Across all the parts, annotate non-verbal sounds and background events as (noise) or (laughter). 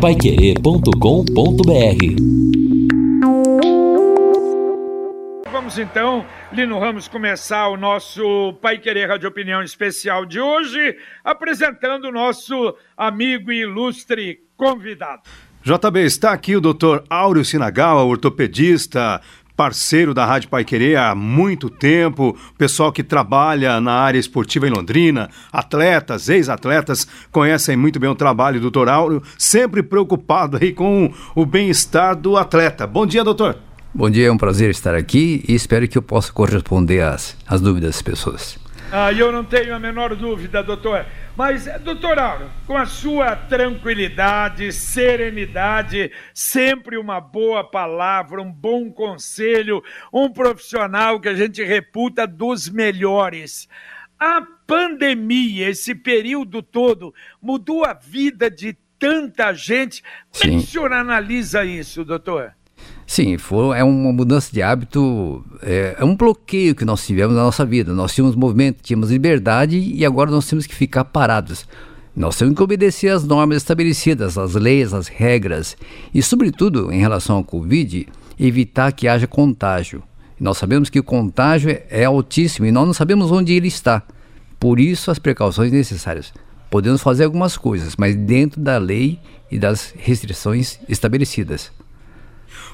paiquerê.com.br Vamos então, Lino Ramos, começar o nosso Pai Querer Rádio Opinião especial de hoje, apresentando o nosso amigo e ilustre convidado. JB, está aqui o Dr. Áureo Sinagawa, ortopedista, parceiro da Rádio Pai Querer há muito tempo, pessoal que trabalha na área esportiva em Londrina, atletas, ex-atletas, conhecem muito bem o trabalho do doutor Áureo, sempre preocupado aí com o bem-estar do atleta. Bom dia, doutor. Bom dia, é um prazer estar aqui e espero que eu possa corresponder às, às dúvidas das pessoas. Ah, eu não tenho a menor dúvida, doutor. Mas, doutor Auro, com a sua tranquilidade, serenidade, sempre uma boa palavra, um bom conselho, um profissional que a gente reputa dos melhores. A pandemia, esse período todo, mudou a vida de tanta gente. Como é que o senhor analisa isso, doutor? Sim, foi, é uma mudança de hábito, é, é, um bloqueio que nós tivemos na nossa vida. Nós tínhamos movimento, tínhamos liberdade e agora nós temos que ficar parados. Nós temos que obedecer às normas estabelecidas, às leis, às regras e, sobretudo, em relação ao Covid, evitar que haja contágio. Nós sabemos que o contágio é, altíssimo e nós não sabemos onde ele está. Por isso, as precauções necessárias. Podemos fazer algumas coisas, mas dentro da lei e das restrições estabelecidas.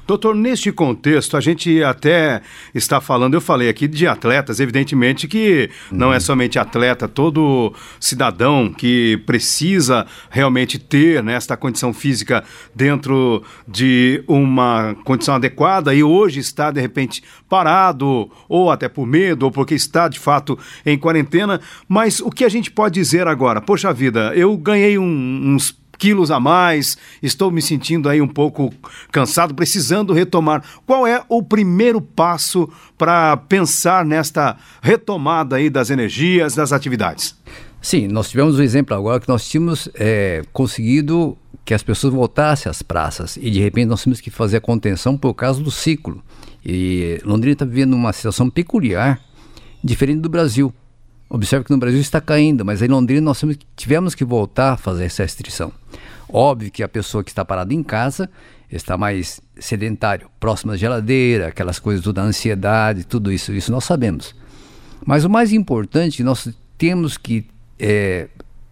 Doutor, neste contexto, a gente até está falando, eu falei aqui de atletas, evidentemente que não é somente atleta, todo cidadão que precisa realmente ter né, esta condição física dentro de uma condição adequada e hoje está, de repente, parado, ou até por medo, ou porque está, de fato, em quarentena. Mas o que a gente pode dizer agora? Poxa vida, eu ganhei um, uns quilos a mais, estou me sentindo aí um pouco cansado, precisando retomar. Qual é o primeiro passo para pensar nesta retomada aí das energias, das atividades? Sim, nós tivemos um exemplo agora que nós tínhamos é, conseguido que as pessoas voltassem às praças e de repente nós temos que fazer a contenção por causa do ciclo. E Londrina está vivendo uma situação peculiar, diferente do Brasil. Observe que no Brasil está caindo, mas em Londrina nós tivemos que voltar a fazer essa restrição. Óbvio que a pessoa que está parada em casa está mais sedentário, próximo da geladeira, aquelas coisas da ansiedade, tudo isso, isso nós sabemos. Mas o mais importante, nós temos que é,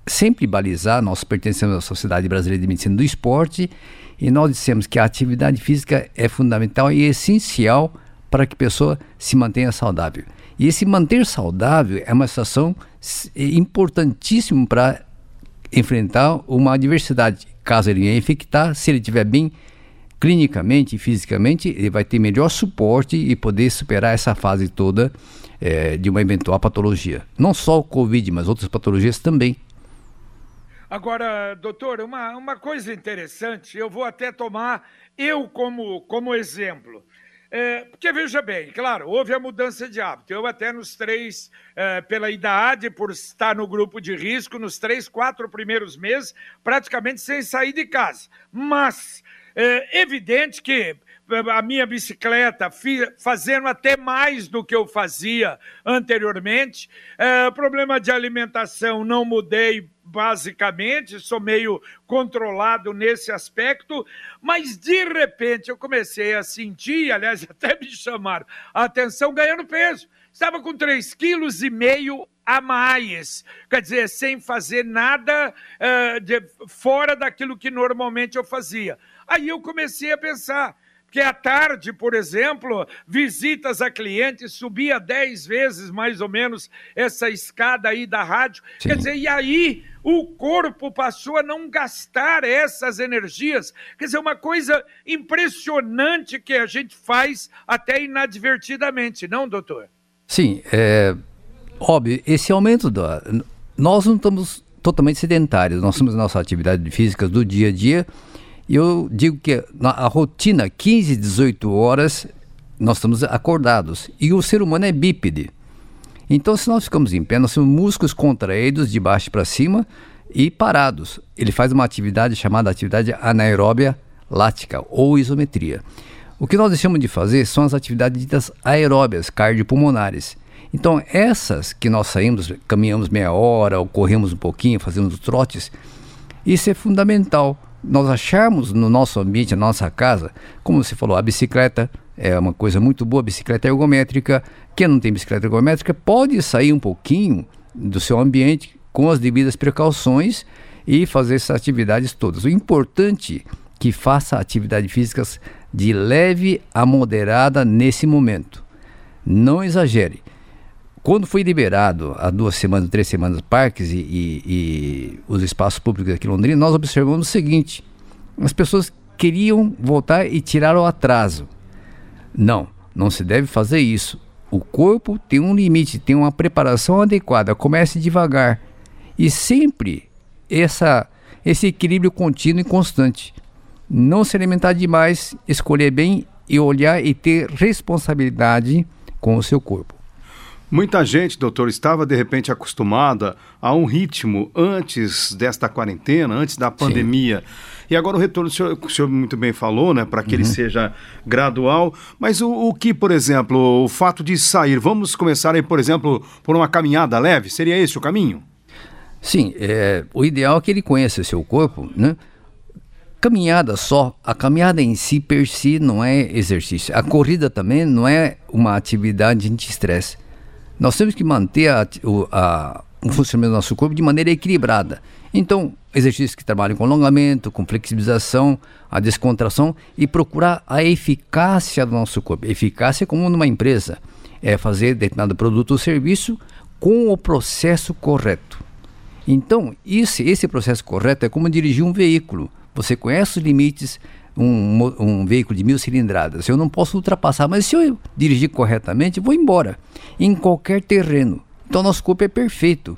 sempre balizar, nós pertencemos à Sociedade Brasileira de Medicina do Esporte e nós dissemos que a atividade física é fundamental e essencial para que a pessoa se mantenha saudável. E esse manter saudável é uma situação importantíssima para enfrentar uma adversidade. Caso ele venha infectar, se ele estiver bem clinicamente e fisicamente, ele vai ter melhor suporte e poder superar essa fase toda é, de uma eventual patologia. Não só o Covid, mas outras patologias também. Agora, doutor, uma, uma coisa interessante, eu vou até tomar eu como, como exemplo. É, porque veja bem, claro, houve a mudança de hábito. Eu até nos três, é, pela idade, por estar no grupo de risco, nos três, quatro primeiros meses, praticamente sem sair de casa. Mas é evidente que a minha bicicleta, fazendo até mais do que eu fazia anteriormente. É, problema de alimentação, não mudei basicamente, sou meio controlado nesse aspecto, mas de repente eu comecei a sentir, aliás, (laughs) até me chamaram a atenção ganhando peso. Estava com 3,5 kg a mais, quer dizer, sem fazer nada uh, de, fora daquilo que normalmente eu fazia. Aí eu comecei a pensar, que à tarde, por exemplo, visitas a clientes, subia dez vezes mais ou menos essa escada aí da rádio. Sim. Quer dizer, e aí o corpo passou a não gastar essas energias. Quer dizer, uma coisa impressionante que a gente faz até inadvertidamente, não, doutor? Sim, é óbvio, esse aumento da. Nós não estamos totalmente sedentários, nós temos nossa atividade física do dia a dia eu digo que a rotina, 15, 18 horas, nós estamos acordados. E o ser humano é bípede. Então, se nós ficamos em pé, nós temos músculos contraídos de baixo para cima e parados. Ele faz uma atividade chamada atividade anaeróbia lática ou isometria. O que nós deixamos de fazer são as atividades ditas aeróbias, cardiopulmonares. Então, essas que nós saímos, caminhamos meia hora ou corremos um pouquinho, fazemos trotes, isso é fundamental nós acharmos no nosso ambiente, na nossa casa, como você falou, a bicicleta é uma coisa muito boa, a bicicleta ergométrica. Quem não tem bicicleta ergométrica pode sair um pouquinho do seu ambiente com as devidas precauções e fazer essas atividades todas. O importante é que faça atividades físicas de leve a moderada nesse momento. Não exagere. Quando foi liberado há duas semanas, três semanas, parques e, e, e os espaços públicos aqui em Londrina, nós observamos o seguinte: as pessoas queriam voltar e tirar o atraso. Não, não se deve fazer isso. O corpo tem um limite, tem uma preparação adequada. Comece devagar e sempre essa, esse equilíbrio contínuo e constante. Não se alimentar demais, escolher bem e olhar e ter responsabilidade com o seu corpo. Muita gente, doutor, estava de repente acostumada a um ritmo antes desta quarentena, antes da pandemia. Sim. E agora o retorno, o senhor, o senhor muito bem falou, né, para que uhum. ele seja gradual. Mas o, o, que, por exemplo, o fato de sair, vamos começar aí, por exemplo, por uma caminhada leve, seria esse o caminho? Sim, é, o ideal é que ele conheça o seu corpo, né? Caminhada só, a caminhada em si, per si, não é exercício. A corrida também não é uma atividade anti-estresse. Nós temos que manter a, a, o funcionamento do nosso corpo de maneira equilibrada. Então, exercícios que trabalham com alongamento, com flexibilização, a descontração e procurar a eficácia do nosso corpo. Eficácia como numa empresa, é fazer determinado produto ou serviço com o processo correto. Então, esse, esse processo correto é como dirigir um veículo. Você conhece os limites, um, um veículo de mil cilindradas. Eu não posso ultrapassar, mas se eu dirigir corretamente, vou embora. Em qualquer terreno. Então, nosso corpo é perfeito.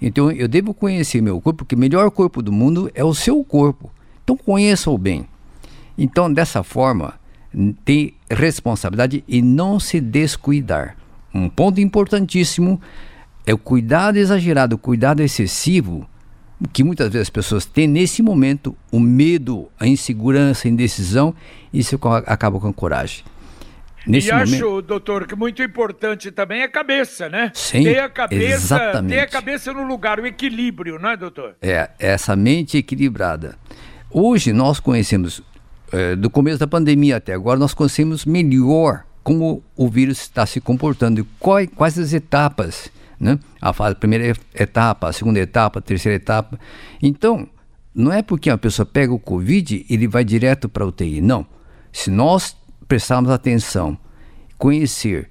Então, eu devo conhecer meu corpo, porque o melhor corpo do mundo é o seu corpo. Então, conheça-o bem. Então, dessa forma, tem responsabilidade e não se descuidar. Um ponto importantíssimo é o cuidado exagerado, o cuidado excessivo que muitas vezes as pessoas têm nesse momento, o medo, a insegurança, a indecisão, isso acaba com a coragem. Nesse e momento... acho, doutor, que muito importante também é a cabeça, né? Sim, ter a cabeça, exatamente. ter a cabeça no lugar, o equilíbrio, não é, doutor? É, essa mente equilibrada. Hoje nós conhecemos, é, do começo da pandemia até agora, nós conhecemos melhor como o vírus está se comportando e quais, quais as etapas né? A, fase, primeira etapa, a segunda etapa, a terceira etapa. Então, não é porque a pessoa pega o Covid ele vai direto para a UTI. Não. Se nós prestarmos atenção, conhecer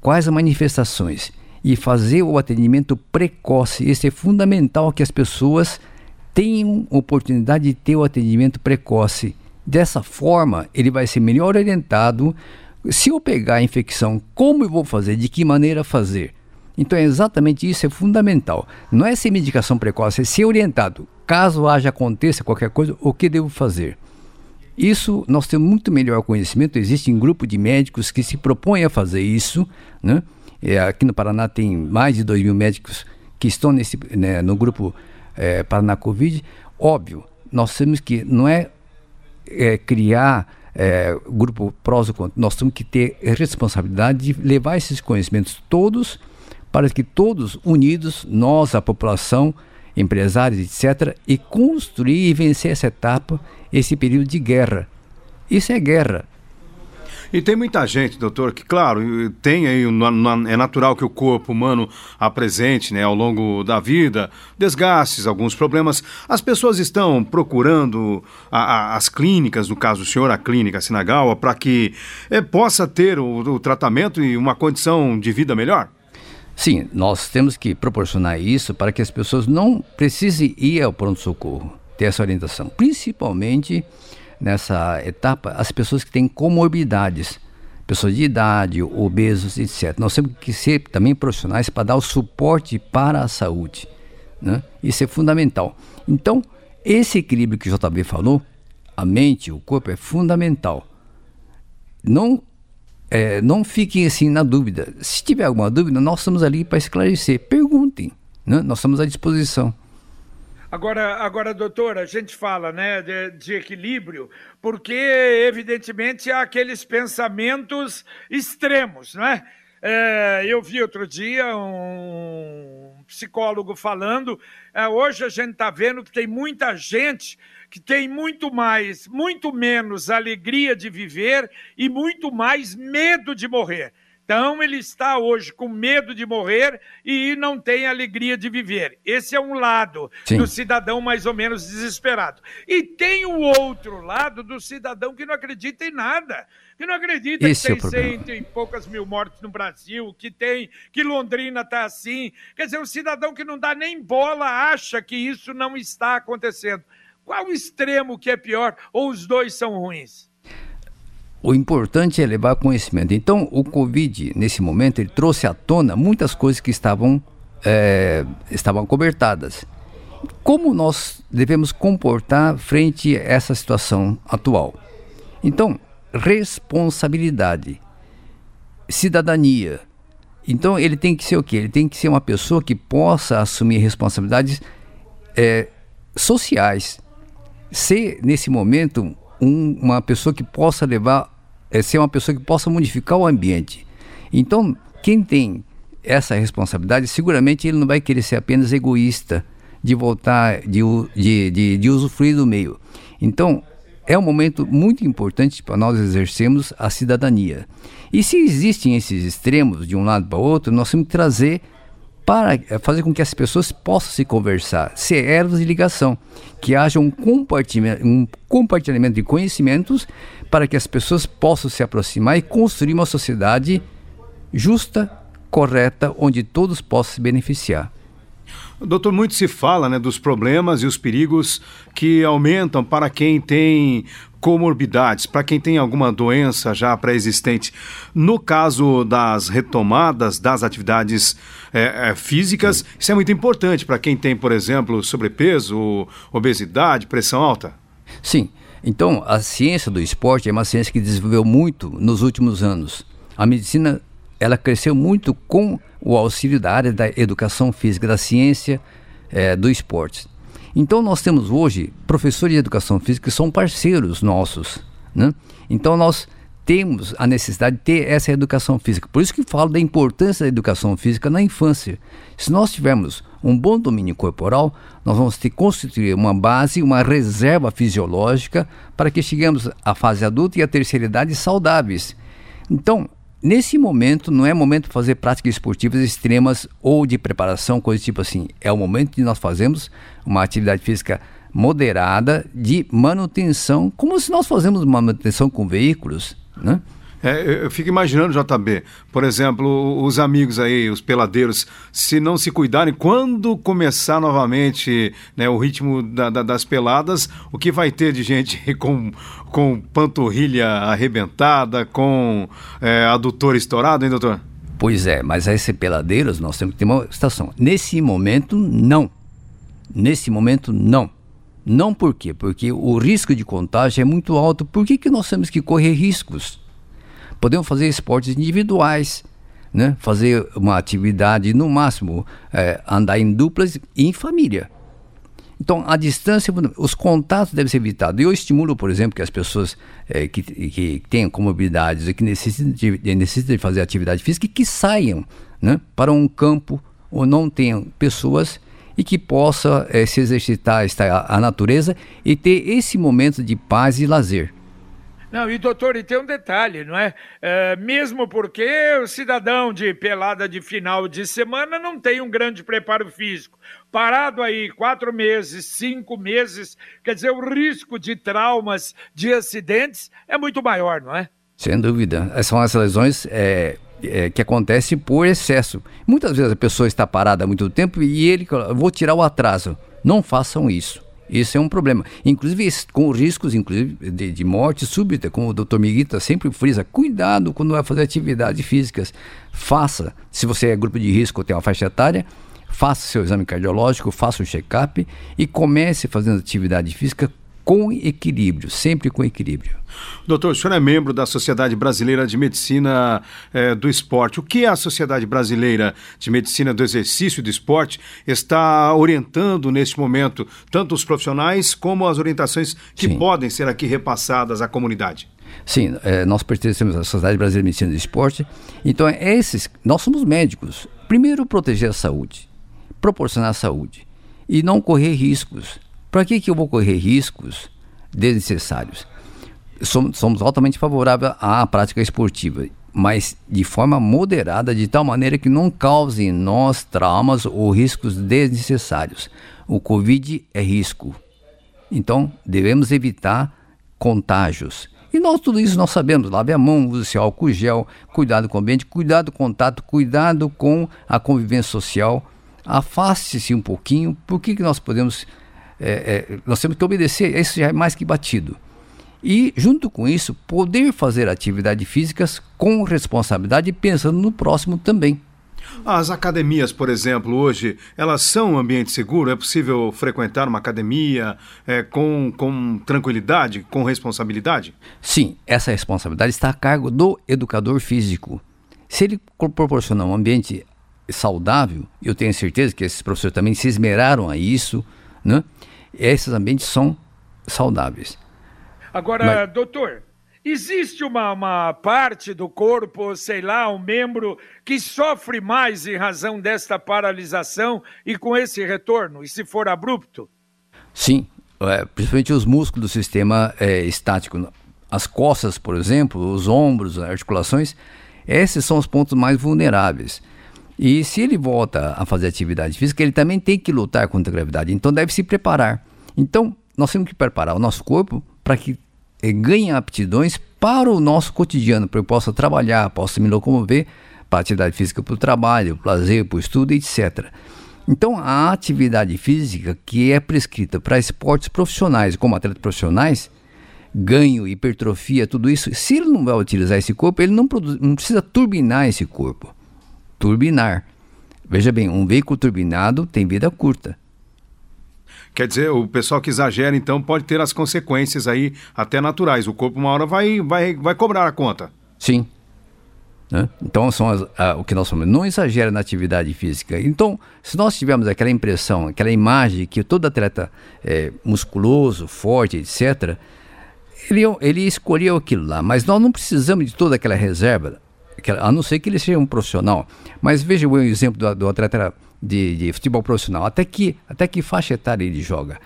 quais as manifestações e fazer o atendimento precoce, isso é fundamental que as pessoas tenham oportunidade de ter o atendimento precoce. Dessa forma, ele vai ser melhor orientado. Se eu pegar a infecção, como eu vou fazer? De que maneira fazer? Então é exatamente isso, é fundamental. Não é ser medicação precoce, é ser orientado. Caso haja aconteça qualquer coisa, o que devo fazer? Isso nós temos muito melhor conhecimento. Existe um grupo de médicos que se propõem a fazer isso. Né? É, aqui no Paraná tem mais de 2 mil médicos que estão nesse, né, no grupo é, Paraná Covid. Óbvio, nós temos que, não é, é criar é, grupo prós ou contra, nós temos que ter responsabilidade de levar esses conhecimentos todos para que todos unidos, nós, a população, empresários, etc., e construir e vencer essa etapa, esse período de guerra. Isso é guerra. E tem muita gente, doutor, que, claro, tem aí, é natural que o corpo humano apresente, né, ao longo da vida, desgastes, alguns problemas. As pessoas estão procurando a, a, as clínicas, no caso do senhor, a clínica Sinagawa, para que é, possa ter o, o tratamento e uma condição de vida melhor? Sim, nós temos que proporcionar isso para que as pessoas não precisem ir ao pronto-socorro, ter essa orientação. Principalmente nessa etapa, as pessoas que têm comorbidades, pessoas de idade, obesos, etc. Nós temos que ser também profissionais para dar o suporte para a saúde. Né? Isso é fundamental. Então, esse equilíbrio que o JB falou, a mente, o corpo é fundamental. Não é, não fiquem assim na dúvida. Se tiver alguma dúvida, nós estamos ali para esclarecer. Perguntem, né? nós estamos à disposição. Agora, agora, doutor, a gente fala né, de, de, equilíbrio, porque, evidentemente, há aqueles pensamentos extremos, não é? É, eu vi outro dia um psicólogo falando. É, hoje a gente está vendo que tem muita gente que tem muito mais, muito menos alegria de viver e muito mais medo de morrer. Então, ele está hoje com medo de morrer e não tem alegria de viver. Esse é um lado Sim. do cidadão mais ou menos desesperado. E tem o outro lado do cidadão que não acredita em nada. Que não acredita Esse que tem é cento e poucas mil mortes no Brasil, que tem que Londrina está assim. Quer dizer, o cidadão que não dá nem bola acha que isso não está acontecendo. Qual o extremo que é pior? Ou os dois são ruins? O importante é levar conhecimento. Então, o Covid, nesse momento, ele trouxe à tona muitas coisas que estavam, é, estavam cobertadas. Como nós devemos comportar frente a essa situação atual? Então, responsabilidade, cidadania. Então, ele tem que ser o quê? Ele tem que ser uma pessoa que possa assumir responsabilidades é, sociais. Ser, nesse momento, um, uma pessoa que possa levar, é, ser uma pessoa que possa modificar o ambiente. Então, quem tem essa responsabilidade, seguramente ele não vai querer ser apenas egoísta de voltar, de, de, de, de usufruir do meio. Então, é um momento muito importante para nós exercermos a cidadania. E se existem esses extremos de um lado para o outro, nós temos que trazer para eh, fazer com que as pessoas possam se conversar, ser ervas de ligação, que haja um compartilhamento, um compartilhamento de conhecimentos para que as pessoas possam se aproximar e construir uma sociedade justa, correta, onde todos possam se beneficiar. Doutor, muito se fala né, dos problemas e os perigos que aumentam para quem tem comorbidades, para quem tem alguma doença já pré-existente. No caso das retomadas das atividades é, é, físicas, isso é muito importante para quem tem, por exemplo, sobrepeso, obesidade, pressão alta. Sim. Então, a ciência do esporte é uma ciência que desenvolveu muito nos últimos anos. A medicina ela cresceu muito com o auxílio da área da educação física, da ciência é, do esporte. Então nós temos hoje professores de educação física que são parceiros nossos. Né? Então nós temos a necessidade de ter essa educação física. Por isso que falo da importância da educação física na infância. Se nós tivermos um bom domínio corporal, nós vamos ter que constituir uma base, uma reserva fisiológica para que cheguemos à fase adulta e à terceira idade saudáveis. Então, Nesse momento, não é momento de fazer práticas esportivas extremas ou de preparação, coisa tipo assim. É o momento de nós fazermos uma atividade física moderada de manutenção, como se nós fazemos manutenção com veículos, né? É, eu fico imaginando, JB, por exemplo, os amigos aí, os peladeiros, se não se cuidarem, quando começar novamente né, o ritmo da, da, das peladas, o que vai ter de gente (laughs) com, com panturrilha arrebentada, com é, adutor estourado, hein, doutor? Pois é, mas aí ser peladeiros, nós temos que ter uma estação. Nesse momento, não. Nesse momento, não. Não por quê? Porque o risco de contágio é muito alto. Por que, que nós temos que correr riscos? Podemos fazer esportes individuais, né? fazer uma atividade, no máximo, é, andar em duplas e em família. Então, a distância, os contatos devem ser evitados. Eu estimulo, por exemplo, que as pessoas é, que, que tenham comorbidades e que necessitem de, necessitem de fazer atividade física, que saiam né, para um campo ou não tenham pessoas e que possa é, se exercitar a, a natureza e ter esse momento de paz e lazer. Não, e doutor, e tem um detalhe, não é? é? Mesmo porque o cidadão de pelada de final de semana não tem um grande preparo físico. Parado aí quatro meses, cinco meses, quer dizer, o risco de traumas, de acidentes é muito maior, não é? Sem dúvida. São as lesões é, é, que acontecem por excesso. Muitas vezes a pessoa está parada há muito tempo e ele, vou tirar o atraso. Não façam isso. Isso é um problema. Inclusive, com riscos inclusive, de, de morte súbita, como o Dr. Miguita sempre frisa, cuidado quando vai fazer atividades físicas. Faça, se você é grupo de risco ou tem uma faixa etária, faça seu exame cardiológico, faça o check-up e comece fazendo atividade física com equilíbrio, sempre com equilíbrio. Doutor, o senhor é membro da Sociedade Brasileira de Medicina eh, do Esporte. O que a Sociedade Brasileira de Medicina do Exercício e do Esporte está orientando neste momento, tanto os profissionais como as orientações que Sim. podem ser aqui repassadas à comunidade? Sim, é, nós pertencemos à Sociedade Brasileira de Medicina do Esporte. Então, é esses, nós somos médicos. Primeiro, proteger a saúde, proporcionar a saúde e não correr riscos. Para que, que eu vou correr riscos desnecessários? Somos, somos altamente favoráveis à prática esportiva, mas de forma moderada, de tal maneira que não cause em nós traumas ou riscos desnecessários. O Covid é risco. Então, devemos evitar contágios. E nós, tudo isso nós sabemos, lave a mão, use álcool gel, cuidado com o ambiente, cuidado com o contato, cuidado com a convivência social, afaste-se um pouquinho, por que, que nós podemos, é, é, nós temos que obedecer, isso já é mais que batido. E, junto com isso, poder fazer atividades físicas com responsabilidade, pensando no próximo também. As academias, por exemplo, hoje, elas são um ambiente seguro? É possível frequentar uma academia é, com, com tranquilidade, com responsabilidade? Sim, essa responsabilidade está a cargo do educador físico. Se ele proporcionar um ambiente saudável, eu tenho certeza que esses professores também se esmeraram a isso, né? Esses ambientes são saudáveis. Agora, Mas... doutor, Existe uma, uma parte do corpo, sei lá, um membro que sofre mais em razão desta paralisação e com esse retorno, e se for abrupto? Sim, é, principalmente os músculos do sistema é, estático. As costas, por exemplo, os ombros, as articulações, esses são os pontos mais vulneráveis. E se ele volta a fazer atividade física, ele também tem que lutar contra a gravidade, então deve se preparar. Então, nós temos que preparar o nosso corpo para que ganha aptidões para o nosso cotidiano, para eu possa trabalhar, possa me locomover para atividade física para o trabalho, para o lazer, para o estudo, etc. Então, a atividade física que é prescrita para esportes profissionais, como atletas profissionais, ganho, hipertrofia, tudo isso, se ele não vai utilizar esse corpo, ele não, produz, não precisa turbinar esse corpo. Turbinar. Veja bem, um veículo turbinado tem vida curta. Quer dizer, o pessoal que exagera, então, pode ter as consequências aí até naturais. O corpo, uma hora, vai, vai, vai cobrar a conta. Sim. Né? Então, são as, a, o que nós falamos, não exagera na atividade física. Então, se nós tivermos aquela impressão, aquela imagem que todo atleta é musculoso, forte, etc., ele, ele escolheu aquilo lá. Mas nós não precisamos de toda aquela reserva, a não ser que ele seja um profissional. Mas veja o exemplo do, do atleta de, de futebol profissional. Até que, até que faixa etária ele joga?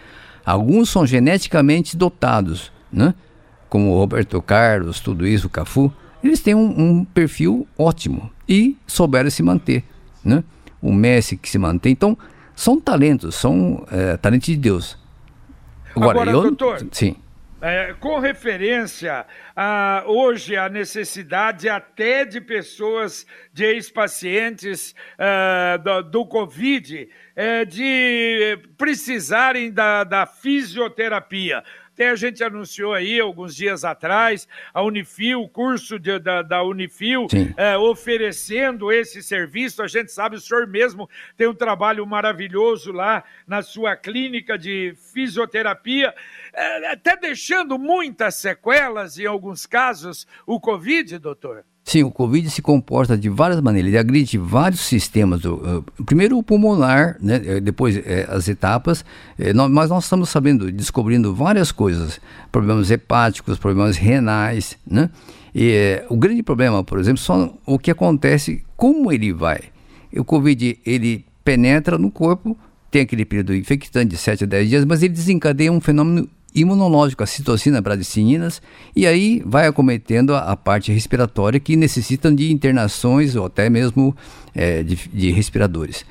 Alguns são geneticamente dotados, né? como o Roberto Carlos, tudo isso, o Cafu. Eles têm um, um perfil ótimo e souberam se manter. Né? O Messi que se mantém. Então, são talentos, são é, talentos de Deus. Agora, Agora eu, doutor, sim. É, com referência a, hoje à necessidade até de pessoas, de ex-pacientes uh, do, do, Covid, uh, de precisarem da, da fisioterapia. Até a gente anunciou aí alguns dias atrás a Unifil, o curso de, da, da Unifil, é, oferecendo esse serviço. A gente sabe, o senhor mesmo tem um trabalho maravilhoso lá na sua clínica de fisioterapia, é, até deixando muitas sequelas em alguns casos o Covid, doutor. Sim, o Covid se comporta de várias maneiras, ele agride vários sistemas. Uh, primeiro o pulmonar, né? Eh, depois eh, as etapas, eh, nós, mas nós estamos sabendo, descobrindo várias coisas, problemas hepáticos, problemas renais, né? E o grande problema, por exemplo, só o que acontece, como ele vai. O Covid, ele penetra no corpo, tem aquele período infectante de 7 a 10 dias, mas ele desencadeia um fenômeno imunológico, a citocina, bradicininas, e aí vai acometendo a, a, parte respiratória que necessitam de internações ou até mesmo é, de, de, respiradores.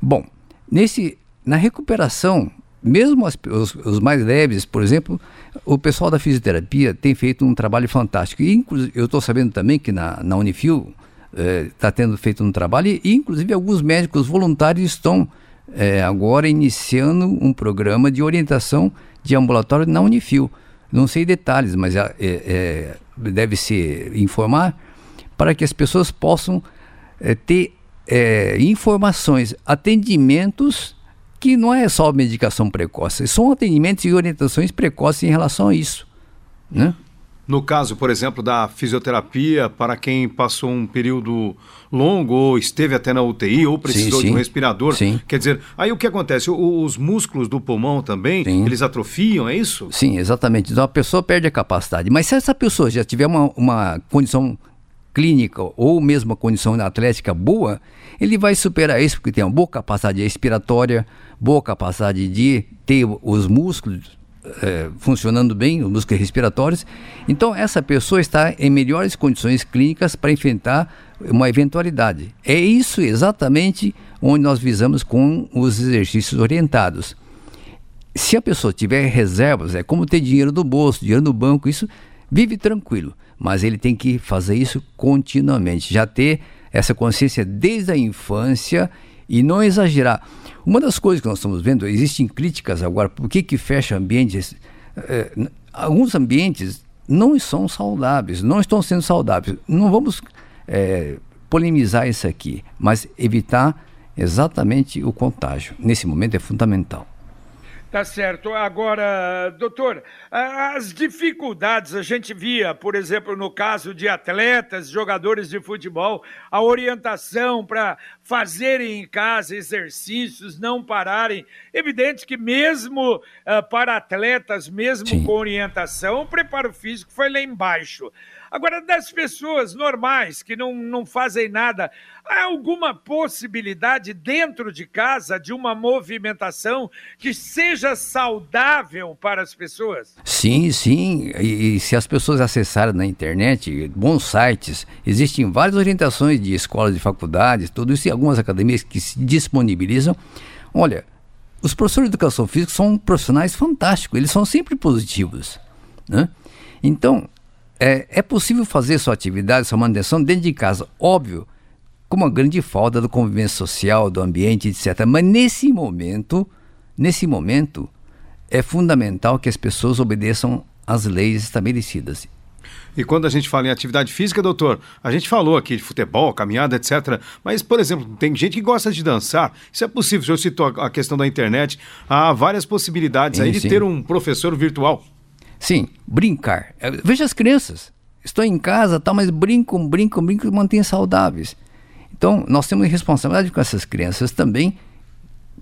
Bom, nesse, na recuperação, mesmo as, os, os, mais leves, por exemplo, o pessoal da fisioterapia tem feito um trabalho fantástico. E, eu estou sabendo também que na, na Unifil está é, tendo feito um trabalho, e inclusive alguns médicos voluntários estão é, agora iniciando um programa de orientação de ambulatório na Unifil. Não sei detalhes, mas é, é, deve se informar para que as pessoas possam é, ter é, informações, atendimentos que não é só medicação precoce, são atendimentos e orientações precoces em relação a isso, né? No caso, por exemplo, da fisioterapia, para quem passou um período longo ou esteve até na UTI ou precisou sim, sim. de um respirador, sim. quer dizer, aí o que acontece? os músculos do pulmão também, eles atrofiam, é isso? Sim, exatamente. Então a pessoa perde a capacidade. Mas se essa pessoa já tiver uma, uma condição clínica ou mesmo uma condição atlética boa, ele vai superar isso porque tem uma boa capacidade respiratória, boa capacidade de ter os músculos é, funcionando bem, os músculos respiratórios. Então, essa pessoa está em melhores condições clínicas para enfrentar uma eventualidade. É isso exatamente onde nós visamos com os exercícios orientados. Se a pessoa tiver reservas, é como ter dinheiro no bolso, dinheiro no banco, isso vive tranquilo, mas ele tem que fazer isso continuamente, já ter essa consciência desde a infância e não exagerar. Uma das coisas que nós estamos vendo, existem críticas agora, por que, que fecha ambientes? É, alguns ambientes não são saudáveis, não estão sendo saudáveis. Não vamos é, polemizar isso aqui, mas evitar exatamente o contágio. Nesse momento é fundamental. Tá certo. Agora, doutor, as dificuldades a gente via, por exemplo, no caso de atletas, jogadores de futebol, a orientação para fazerem em casa exercícios, não pararem. Evidente que mesmo uh, para atletas, mesmo Sim. com orientação, o preparo físico foi lá embaixo. Agora, das pessoas normais que não, não fazem nada, há alguma possibilidade dentro de casa de uma movimentação que seja saudável para as pessoas? Sim, sim. E, e se as pessoas acessarem na internet, bons sites, existem várias orientações de escolas e faculdades, tudo isso, e algumas academias que se disponibilizam. Olha, os professores de educação física são profissionais fantásticos, eles são sempre positivos. Né? Então, é, é possível fazer sua atividade, sua manutenção dentro de casa, óbvio, com uma grande falta do convivência social, do ambiente, etc. Mas nesse momento, nesse momento, é fundamental que as pessoas obedeçam às leis estabelecidas. E quando a gente fala em atividade física, doutor, a gente falou aqui de futebol, caminhada, etc. Mas, por exemplo, tem gente que gosta de dançar. Isso é possível. O senhor citou a questão da internet. Há várias possibilidades sim, aí de sim. ter um professor virtual. Sim, brincar. É, veja as crianças. Estou em casa, tal, mas brincam, brincam, brincam e mantêm saudáveis. Então, nós temos responsabilidade com essas crianças também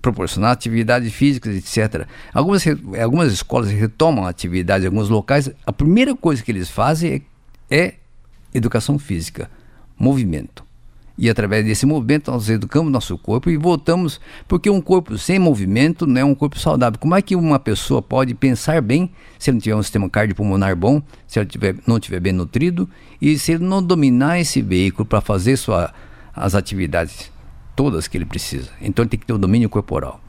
proporcionar atividades físicas, etc. Algumas, algumas escolas retomam atividades em alguns locais. A primeira coisa que eles fazem é, é educação física, movimento. E através desse movimento nós educamos nosso corpo e voltamos, porque um corpo sem movimento não é um corpo saudável. Como é que uma pessoa pode pensar bem se ele não tiver um sistema cardiopulmonar bom, se ele tiver, não estiver bem nutrido e se ele não dominar esse veículo para fazer sua, as atividades todas que ele precisa? Então ele tem que ter o domínio corporal.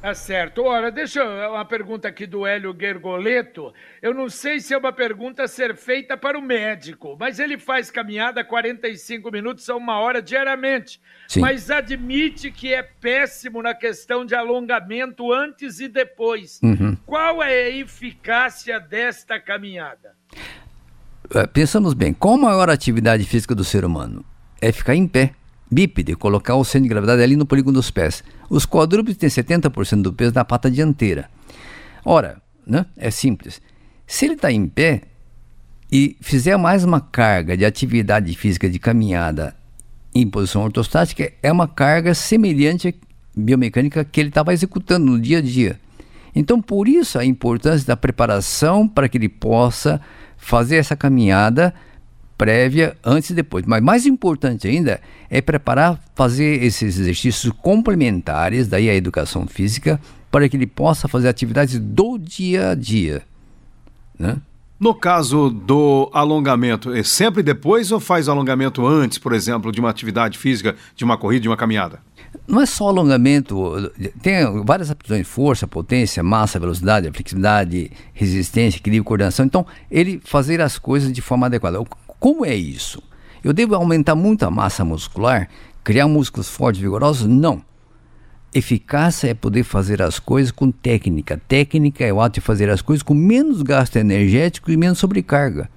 Tá certo. Ora, deixa eu, uma pergunta aqui do Hélio Gergoleto. Eu não sei se é uma pergunta a ser feita para o médico, mas ele faz caminhada 45 minutos a uma hora diariamente. Sim. Mas admite que é péssimo na questão de alongamento antes e depois. Uhum. Qual é a eficácia desta caminhada? É, pensamos bem, qual a maior atividade física do ser humano? É ficar em pé bípede, colocar o centro de gravidade ali no polígono dos pés. Os quadrúpedes têm 70% do peso na pata dianteira. Ora, né, é simples. Se ele está em pé e fizer mais uma carga de atividade física de caminhada em posição ortostática, é uma carga semelhante biomecânica que ele estava executando no dia a dia. Então, por isso a importância da preparação para que ele possa fazer essa caminhada prévia, antes e depois. Mas mais importante ainda é preparar, fazer esses exercícios complementares, daí a educação física, para que ele possa fazer atividades do dia a dia. Né? No caso do alongamento, é sempre depois ou faz alongamento antes, por exemplo, de uma atividade física, de uma corrida, de uma caminhada? Não é só alongamento, tem várias aptidões, força, potência, massa, velocidade, flexibilidade, resistência, equilíbrio, coordenação. Então, ele fazer as coisas de forma adequada. Como é isso? Eu devo aumentar muito a massa muscular? Criar músculos fortes e vigorosos? Não. Eficácia é poder fazer as coisas com técnica. Técnica é o ato de fazer as coisas com menos gasto energético e menos sobrecarga.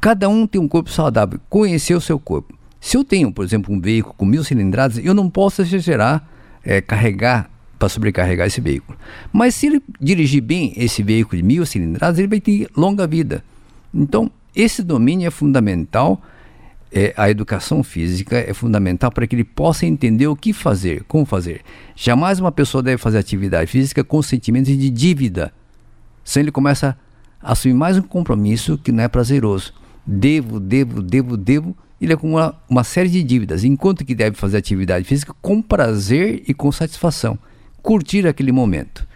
Cada um tem um corpo saudável. Conhecer o seu corpo. Se eu tenho, por exemplo, um veículo com mil cilindradas, eu não posso exagerar, é, carregar para sobrecarregar esse veículo. Mas se ele dirigir bem esse veículo de mil cilindradas, ele vai ter longa vida. Então, esse domínio é fundamental. É, a educação física é fundamental para que ele possa entender o que fazer, como fazer. Jamais uma pessoa deve fazer atividade física com sentimento de dívida. Senão ele começa a assumir mais um compromisso que não é prazeroso. Devo, devo, devo, devo. Ele acumula uma série de dívidas, enquanto que deve fazer atividade física com prazer e com satisfação. Curtir aquele momento.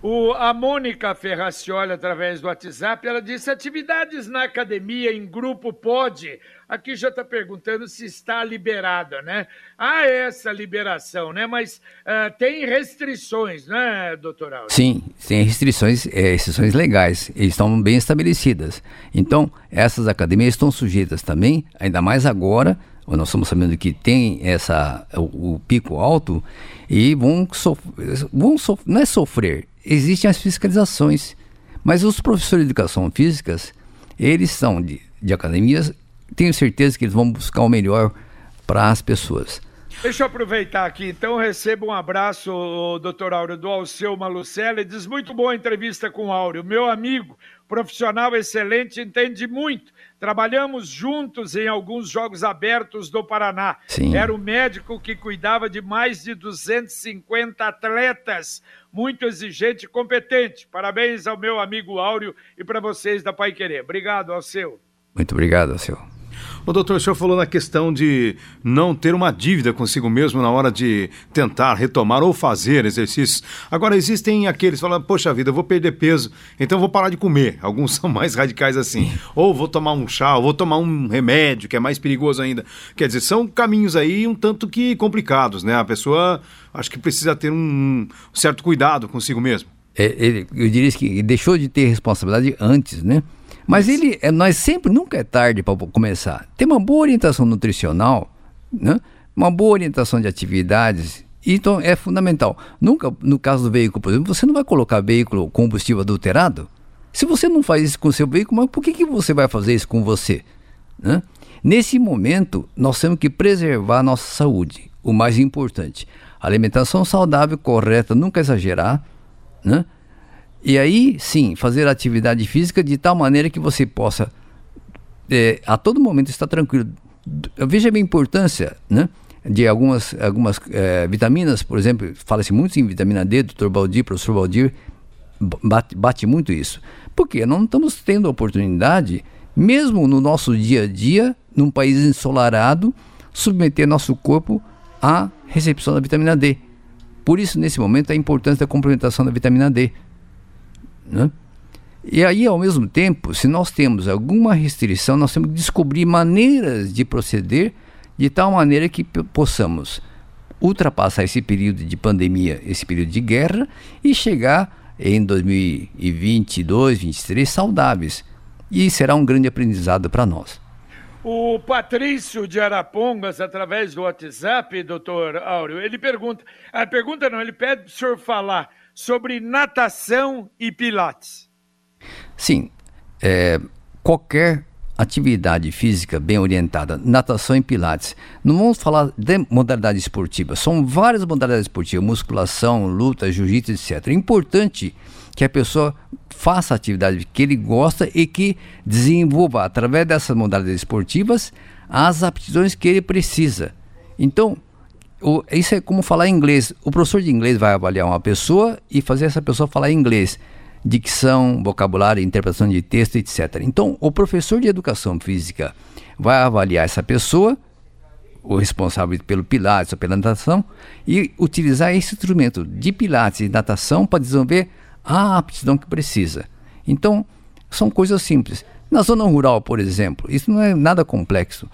O, a Mônica Ferracioli, através do WhatsApp, ela disse: atividades na academia, em grupo, pode. Aqui já está perguntando se está liberada, né? Há essa liberação, né? Mas uh, tem restrições, né, doutor? Sim, tem restrições, é, restrições legais, estão bem estabelecidas. Então, essas academias estão sujeitas também, ainda mais agora, nós estamos sabendo que tem essa, o, o pico alto, e vão, sof vão não é sofrer, existem as fiscalizações. Mas os professores de educação físicas, eles são de, de academias, tenho certeza que eles vão buscar o melhor para as pessoas. Deixa eu aproveitar aqui, então, recebo um abraço, doutor Áureo, do Alceu Malucelli. Diz muito boa entrevista com o Áureo. Meu amigo, profissional excelente, entende muito. Trabalhamos juntos em alguns Jogos Abertos do Paraná. Sim. Era o médico que cuidava de mais de 250 atletas. Muito exigente e competente. Parabéns ao meu amigo Áureo e para vocês da Pai Querer. Obrigado, Alceu. Muito obrigado, Alceu. O doutor, o senhor falou na questão de não ter uma dívida consigo mesmo na hora de tentar retomar ou fazer exercícios. Agora, existem aqueles que falam, poxa vida, eu vou perder peso, então vou parar de comer. (laughs) Alguns são mais radicais assim. Ou vou tomar um chá, ou vou tomar um remédio, que é mais perigoso ainda. Quer dizer, são caminhos aí um tanto que complicados, né? A pessoa acho que precisa ter um certo cuidado consigo mesmo. É, ele, eu diria que deixou de ter responsabilidade antes, né? Mas ele, é, nós sempre, nunca é tarde para começar. Ter uma boa orientação nutricional, né? uma boa orientação de atividades, então é fundamental. Nunca, no caso do veículo, por exemplo, você não vai colocar veículo combustível adulterado. Se você não faz isso com o seu veículo, mas por que, que você vai fazer isso com você? Né? Nesse momento, nós temos que preservar a nossa saúde, o mais importante. Alimentação saudável, correta, nunca exagerar, né? E aí, sim, fazer atividade física de tal maneira que você possa, é, a todo momento, estar tranquilo. Veja bem a importância né, de algumas, algumas é, vitaminas, por exemplo, fala-se muito em vitamina D, doutor Baldir, professor Baldir, bate, bate muito isso. Porque não estamos tendo a oportunidade, mesmo no nosso dia a dia, num país ensolarado, submeter nosso corpo à recepção da vitamina D. Por isso, nesse momento, a importância da complementação da vitamina D. Né? E aí, ao mesmo tempo, se nós temos alguma restrição, nós temos que descobrir maneiras de proceder de tal maneira que possamos ultrapassar esse período de pandemia, esse período de guerra e chegar em 2022, 2023 saudáveis. E será um grande aprendizado para nós. O Patrício de Arapongas, através do WhatsApp, doutor Áureo, ele pergunta, a pergunta não, ele pede para o senhor falar sobre natação e pilates. Sim, é, qualquer atividade física bem orientada, natação e pilates. Não vamos falar de modalidade esportiva, são várias modalidades esportivas, musculação, luta, jiu-jitsu, etc. É importante que a pessoa faça a atividade que ele gosta e que desenvolva, através dessas modalidades esportivas, as aptidões que ele precisa. Então, o, isso é como falar inglês. O professor de inglês vai avaliar uma pessoa e fazer essa pessoa falar inglês. Dicção, vocabulário, interpretação de texto, etc. Então, o professor de educação física vai avaliar essa pessoa, o responsável pelo pilates ou pela natação, e utilizar esse instrumento de pilates e natação para desenvolver a aptidão que precisa. Então, são coisas simples. Na zona rural, por exemplo, isso não é nada complexo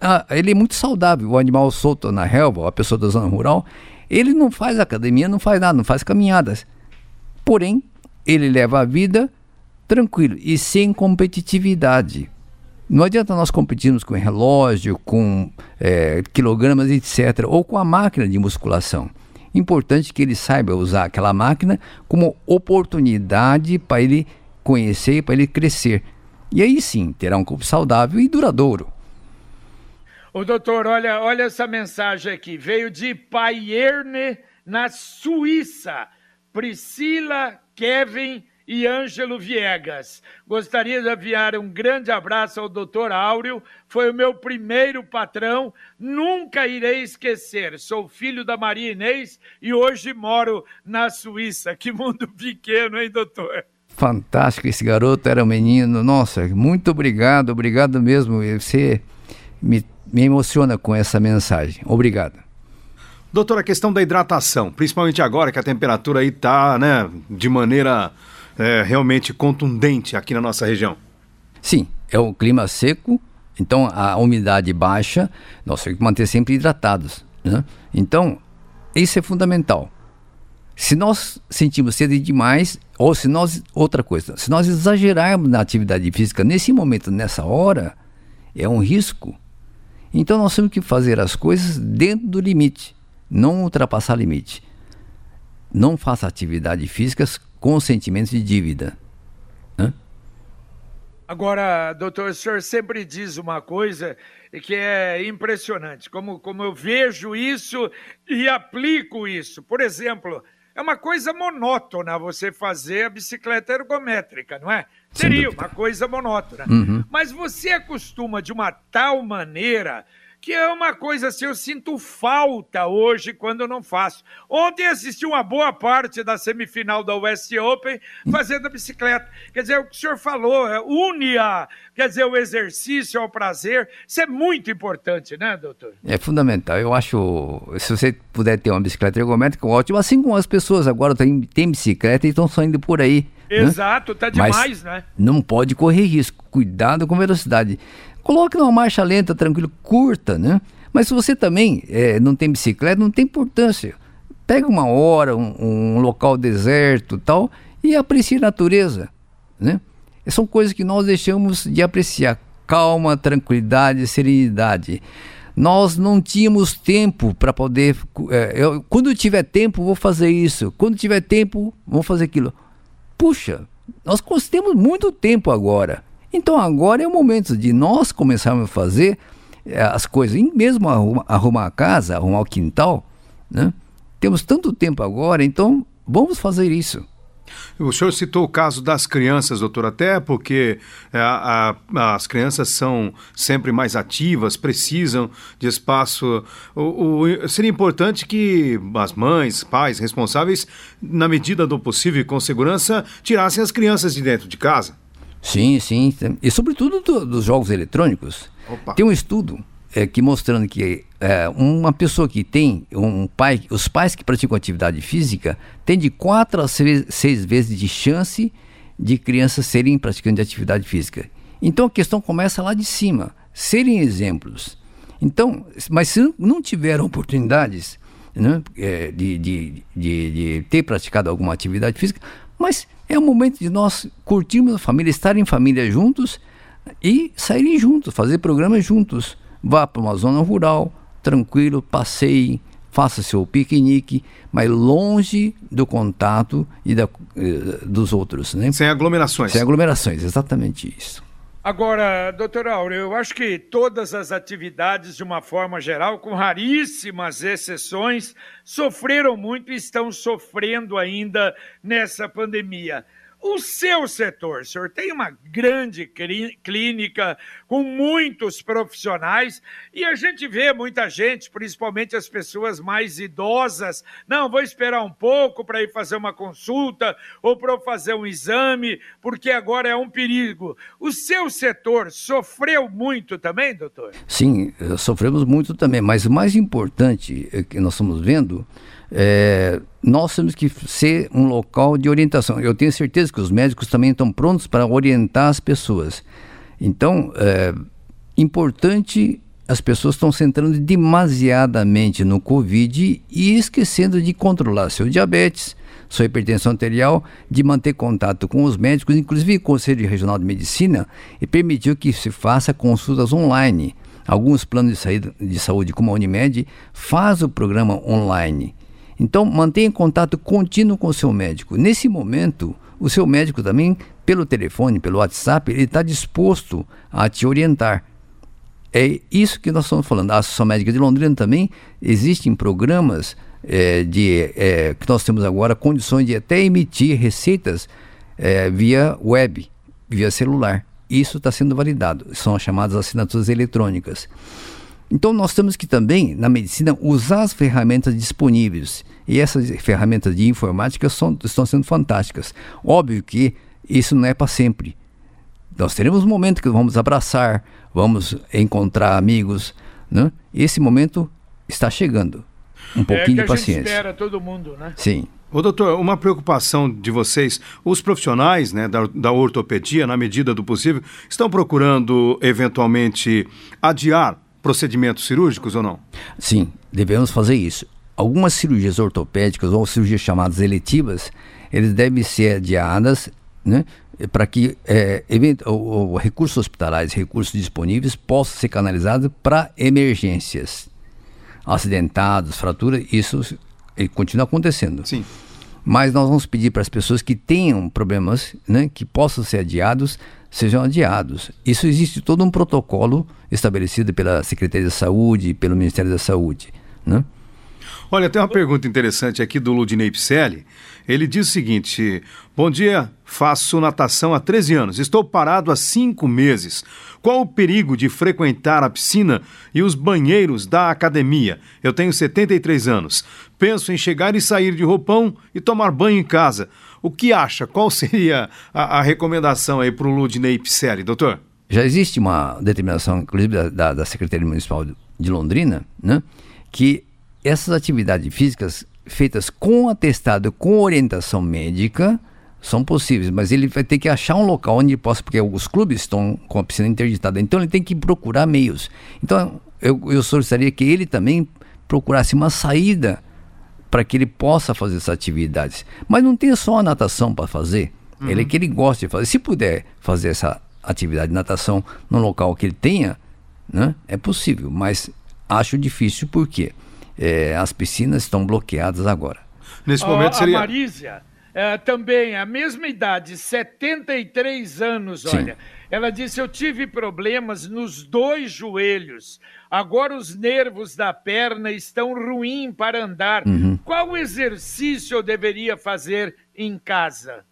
ah, ele é muito saudável. O animal solto na relva, a pessoa da zona rural, ele não faz academia, não faz nada, não faz caminhadas. Porém, ele leva a vida tranquilo e sem competitividade. Não adianta nós competirmos com relógio, com é, quilogramas, etc., ou com a máquina de musculação. Importante que ele saiba usar aquela máquina como oportunidade para ele conhecer, para ele crescer. E aí sim terá um corpo saudável e duradouro. O doutor, olha, olha essa mensagem aqui. Veio de Paierne, na Suíça. Priscila, Kevin e Ângelo Viegas. Gostaria de enviar um grande abraço ao doutor Áureo, foi o meu primeiro patrão, nunca irei esquecer. Sou filho da Maria Inês e hoje moro na Suíça. Que mundo (laughs) pequeno, hein, doutor? Fantástico, esse garoto era um menino. Nossa, muito obrigado, obrigado mesmo. Você me, me emociona com essa mensagem. Obrigado. Doutor, a questão da hidratação, principalmente agora que a temperatura aí está né, de maneira é, realmente contundente aqui na nossa região. Sim, é o clima seco, então a umidade baixa, nós temos que manter sempre hidratados. Né? Então, isso é fundamental. Se nós sentimos sede demais, ou se nós, outra coisa, se nós exagerarmos na atividade física nesse momento, nessa hora, é um risco. Então nós temos que fazer as coisas dentro do limite, não ultrapassar limite. Não faça atividades físicas com sentimentos de dívida. Hã? Agora, doutor, o senhor sempre diz uma coisa que é impressionante, como, como eu vejo isso e aplico isso. Por exemplo, é uma coisa monótona você fazer a bicicleta ergométrica, não é? Seria uma coisa monótona. Uhum. Mas você acostuma de uma tal maneira que é uma coisa assim, eu sinto falta hoje quando eu não faço. Ontem assisti uma boa parte da semifinal da West Open fazendo a bicicleta. Quer dizer, o que o senhor falou, é, une a, quer dizer, o exercício ao prazer, isso é muito importante, né, doutor? É fundamental. Eu acho, se você puder ter uma bicicleta ergométrica, ótimo. Assim como as pessoas agora têm, têm bicicleta e estão saindo por aí. Né? Exato, tá demais, Mas né? Não pode correr risco. Cuidado com velocidade. Coloque numa marcha lenta, tranquilo, curta, né? Mas se você também é, não tem bicicleta, não tem importância. Pega uma hora, um, um local deserto tal, e aprecie a natureza, né? São coisas que nós deixamos de apreciar. Calma, tranquilidade, serenidade. Nós não tínhamos tempo para poder. É, eu, quando tiver tempo, vou fazer isso. Quando tiver tempo, vou fazer aquilo. Puxa, nós temos muito tempo agora. Então agora é o momento de nós começarmos a fazer eh, as coisas, mesmo arrumar, arrumar a casa, arrumar o quintal, né? Temos tanto tempo agora, então vamos fazer isso. O senhor citou o caso das crianças, doutor, até porque é, a, a, as crianças são sempre mais ativas, precisam de espaço. O, o, seria importante que as mães, pais responsáveis, na medida do possível e com segurança, tirassem as crianças de dentro de casa. Sim, sim. E sobretudo do, dos jogos eletrônicos. Opa. Tem um estudo é, que mostrando que é, uma pessoa que tem um pai, os pais que praticam atividade física têm de quatro a seis, seis vezes de chance de crianças serem praticantes de atividade física. Então a questão começa lá de cima, serem exemplos. Então, mas se não tiveram oportunidades né, é, de, de, de, de ter praticado alguma atividade física, mas é o momento de nós curtirmos a família, estar em família juntos e saírem juntos, fazer programas juntos. Vá para uma zona rural, tranquilo, passeie, faça seu piquenique, mas longe do contato e da, eh, dos outros. Né? Sem aglomerações. Sem aglomerações, exatamente isso. Agora, doutor Aureo, eu acho que todas as atividades, de uma forma geral, com raríssimas exceções, sofreram muito e estão sofrendo ainda nessa pandemia. O seu setor, senhor tem uma grande clínica com muitos profissionais e a gente vê muita gente, principalmente as pessoas mais idosas, não, vou esperar um pouco para ir fazer uma consulta ou para fazer um exame, porque agora é um perigo. O seu setor sofreu muito também, doutor? Sim, eh, sofremos muito também, mas o mais importante é que nós estamos vendo é, nós temos que ser um local de orientação. Eu tenho certeza que os médicos também estão prontos para orientar as pessoas. Então, é importante as pessoas estão centrando demasiadamente no Covid e esquecendo de controlar seu diabetes, sua hipertensão arterial, de manter contato com os médicos, inclusive o Conselho Regional de Medicina, e permitiu que se faça consultas online. Alguns planos de saúde, de saúde como a Unimed, faz o programa online. Então, mantenha contato contínuo com o seu médico. Nesse momento, o seu médico também, pelo telefone, pelo WhatsApp, ele está disposto a te orientar. É isso que nós estamos falando. A Associação Médica de Londrina também existem programas é, de, é, que nós temos agora condições de até emitir receitas é, via web, via celular. Isso está sendo validado. São as chamadas assinaturas eletrônicas. Então nós temos que também, na medicina, usar as ferramentas disponíveis. E essas ferramentas de informática são, estão sendo fantásticas. Óbvio que isso não é para sempre. Nós teremos um momento que vamos abraçar, vamos encontrar amigos. Né? Esse momento está chegando. Um pouquinho é de paciência. espera todo mundo, né? Sim. Ô, doutor, uma preocupação de vocês, os profissionais né, da, da ortopedia, na medida do possível, estão procurando eventualmente adiar procedimentos cirúrgicos ou não? Sim, devemos fazer isso. Algumas cirurgias ortopédicas ou cirurgias chamadas eletivas, eles devem ser adiadas, né, para que é, o, o, recursos hospitalares, recursos disponíveis possam ser canalizados para emergências. Acidentados, fraturas, isso continua acontecendo. Sim. Mas nós vamos pedir para as pessoas que tenham problemas, né, que possam ser adiados, sejam adiados. Isso existe todo um protocolo estabelecido pela Secretaria da Saúde, pelo Ministério da Saúde, né? Olha, tem uma pergunta interessante aqui do Ludinei Picelli. Ele diz o seguinte: Bom dia, faço natação há 13 anos, estou parado há 5 meses. Qual o perigo de frequentar a piscina e os banheiros da academia? Eu tenho 73 anos. Penso em chegar e sair de roupão e tomar banho em casa. O que acha? Qual seria a, a recomendação aí para o Ludinei Picelli, doutor? Já existe uma determinação, inclusive da, da, da Secretaria Municipal de Londrina, né, que essas atividades físicas feitas com atestado, com orientação médica, são possíveis, mas ele vai ter que achar um local onde possa, porque os clubes estão com a piscina interditada, então ele tem que procurar meios. Então eu, eu solicitaria que ele também procurasse uma saída para que ele possa fazer essas atividades. Mas não tem só a natação para fazer, uhum. ele é que ele gosta de fazer. Se puder fazer essa atividade de natação no local que ele tenha, né, é possível, mas acho difícil porque é, as piscinas estão bloqueadas agora. Nesse momento seria. A Marísia, é, também, a mesma idade, 73 anos, Sim. olha. Ela disse: Eu tive problemas nos dois joelhos. Agora os nervos da perna estão ruins para andar. Uhum. Qual exercício eu deveria fazer em casa?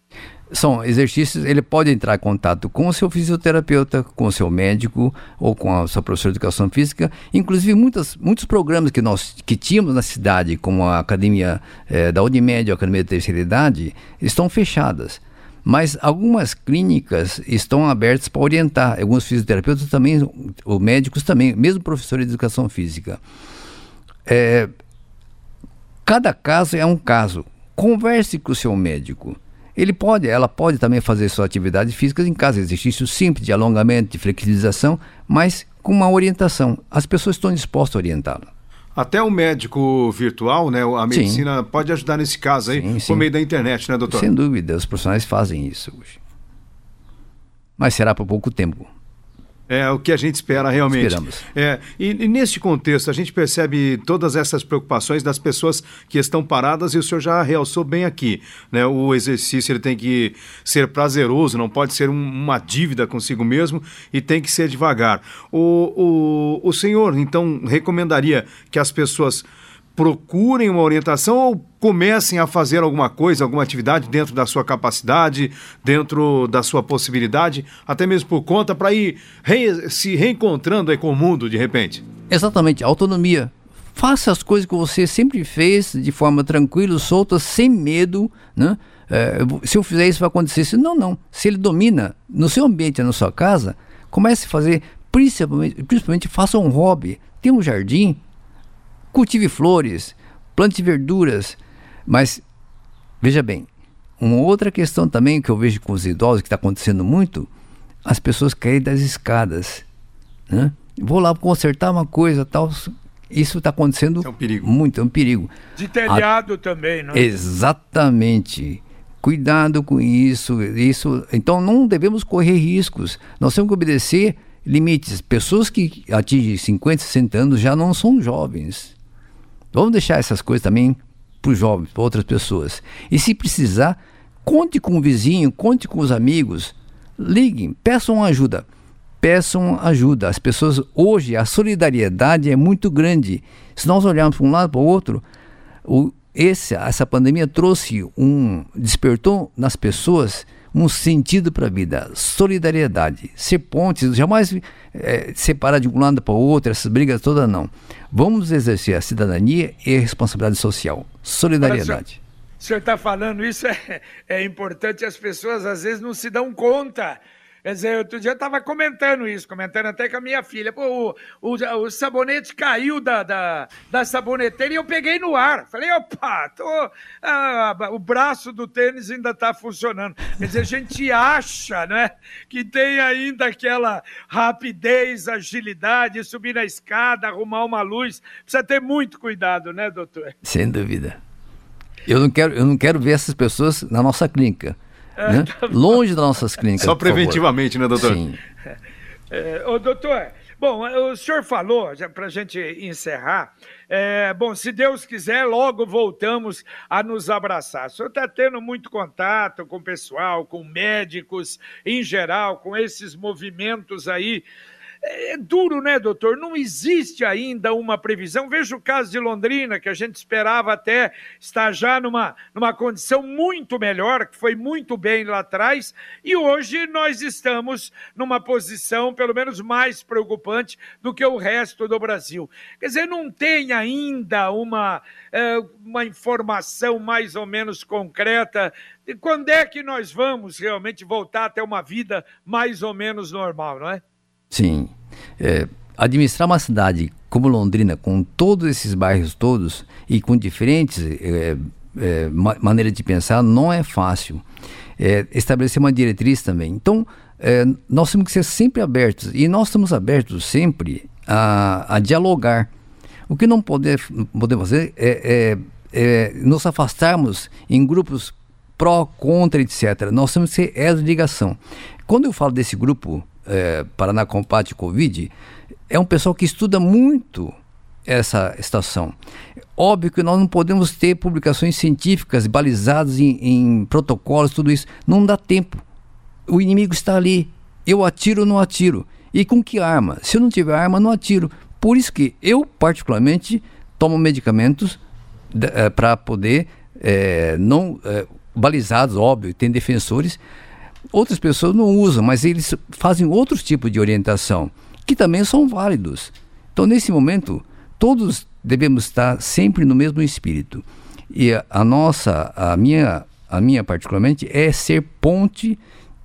São exercícios, ele pode entrar em contato com o seu fisioterapeuta, com o seu médico ou com a sua professora de educação física. Inclusive, muitas, muitos programas que nós que tínhamos na cidade, como a Academia eh, da Unimed, a Academia da Terceira Idade, estão fechadas. Mas algumas clínicas estão abertas para orientar, alguns fisioterapeutas também, os médicos também, mesmo professores de educação física. É, cada caso é um caso. Converse com o seu médico. Ele pode, ela pode também fazer suas atividades físicas em casa, exercício simples de alongamento, de flexibilização, mas com uma orientação. As pessoas estão dispostas a orientá-la. Até o médico virtual, né? A medicina sim. pode ajudar nesse caso aí, sim, sim. por meio da internet, né, doutor? Sem dúvida, os profissionais fazem isso hoje. Mas será por pouco tempo. É o que a gente espera realmente. Esperamos. É, e, e neste contexto, a gente percebe todas essas preocupações das pessoas que estão paradas, e o senhor já realçou bem aqui. Né? O exercício ele tem que ser prazeroso, não pode ser um, uma dívida consigo mesmo e tem que ser devagar. O, o, o senhor, então, recomendaria que as pessoas procurem uma orientação ou comecem a fazer alguma coisa, alguma atividade dentro da sua capacidade, dentro da sua possibilidade, até mesmo por conta, para ir re se reencontrando com o mundo de repente? Exatamente, autonomia. Faça as coisas que você sempre fez de forma tranquila, solta, sem medo, né? É, se eu fizer isso vai acontecer. Não, não. Se ele domina no seu ambiente, na sua casa, comece a fazer, principalmente, principalmente faça um hobby. Tem um jardim, Cultive flores, plante verduras, mas veja bem, uma outra questão também que eu vejo com os idosos que está acontecendo muito, as pessoas caem das escadas, né? Vou lá consertar uma coisa, tal, isso está acontecendo é um perigo. muito, é um perigo. De telhado A... também, não? Exatamente. Cuidado com isso, isso. Então não devemos correr riscos. Nós temos que obedecer limites. Pessoas que atingem 50, 60 anos já não são jovens. Vamos deixar essas coisas também para os jovens, para outras pessoas. E se precisar, conte com o vizinho, conte com os amigos, liguem, peçam ajuda. Peçam ajuda. As pessoas, hoje, a solidariedade é muito grande. Se nós olharmos para um lado para o outro, o, esse, essa pandemia trouxe um. despertou nas pessoas um sentido para a vida, solidariedade, ser pontes, jamais é, separar de um lado para o outro, essas brigas todas não. Vamos exercer a cidadania e a responsabilidade social, solidariedade. O senhor está falando isso, é, é importante, as pessoas às vezes não se dão conta Quer dizer, outro dia eu estava comentando isso, comentando até com a minha filha. Pô, o, o, o sabonete caiu da, da, da, saboneteira e eu peguei no ar. Falei, opa, tô, ah, o braço do tênis ainda está funcionando. Quer dizer, a gente acha né, que tem ainda aquela rapidez, agilidade, subir na escada, arrumar uma luz. Precisa ter muito cuidado, né, doutor? Sem dúvida. Eu não quero, eu não quero ver essas pessoas na nossa clínica. Né? Longe das nossas clínicas. Só preventivamente, né, doutor? Sim. É, ô, doutor, bom, o senhor falou, para a gente encerrar, é, bom, se Deus quiser, logo voltamos a nos abraçar. O senhor está tendo muito contato com o pessoal, com médicos em geral, com esses movimentos aí é, é duro, né, doutor? Não existe ainda uma previsão. Veja o caso de Londrina, que a gente esperava até estar já numa, numa condição muito melhor, que foi muito bem lá atrás, e hoje nós estamos numa posição, pelo menos, mais preocupante do que o resto do Brasil. Quer dizer, não tem ainda uma, é, uma informação mais ou menos concreta de quando é que nós vamos realmente voltar a ter uma vida mais ou menos normal, não é? Sim. É, administrar uma cidade como Londrina, com todos esses bairros todos e com diferentes é, é, maneiras de pensar, não é fácil. É, estabelecer uma diretriz também. Então, é, nós temos que ser sempre abertos e nós estamos abertos sempre a, a dialogar. O que não poder, podemos fazer é, é, é nos afastarmos em grupos pró, contra, etc. Nós temos que ser essa ligação. Quando eu falo desse grupo é, Paraná Combate Covid, é um pessoal que estuda muito essa estação. Óbvio que nós não podemos ter publicações científicas balizadas em, em protocolos, tudo isso. Não dá tempo. O inimigo está ali. Eu atiro ou não atiro? E com que arma? Se eu não tiver arma, não atiro. Por isso que eu, particularmente, tomo medicamentos é, para poder, é, não é, balizados, óbvio, tem defensores, Outras pessoas não usam, mas eles fazem outros tipos de orientação, que também são válidos. Então, nesse momento, todos devemos estar sempre no mesmo espírito. E a, a nossa, a minha, a minha particularmente, é ser ponte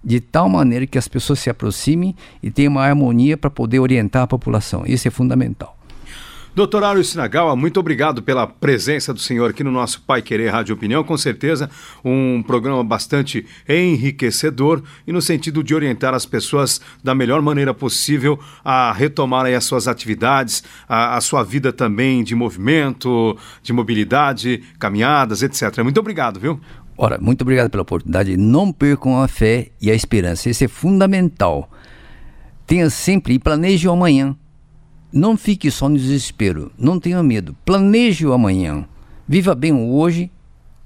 de tal maneira que as pessoas se aproximem e tenham uma harmonia para poder orientar a população. Isso é fundamental. Doutor Áureo Sinagawa, muito obrigado pela presença do senhor aqui no nosso Pai Querer Rádio Opinião. Com certeza, um programa bastante enriquecedor e no sentido de orientar as pessoas da melhor maneira possível a retomarem as suas atividades, a, a sua vida também de movimento, de mobilidade, caminhadas, etc. Muito obrigado, viu? Ora, muito obrigado pela oportunidade. Não percam a fé e a esperança. Isso é fundamental. Tenha sempre e planeje o amanhã não fique só no desespero. Não tenha medo. Planeje o amanhã. Viva bem o hoje.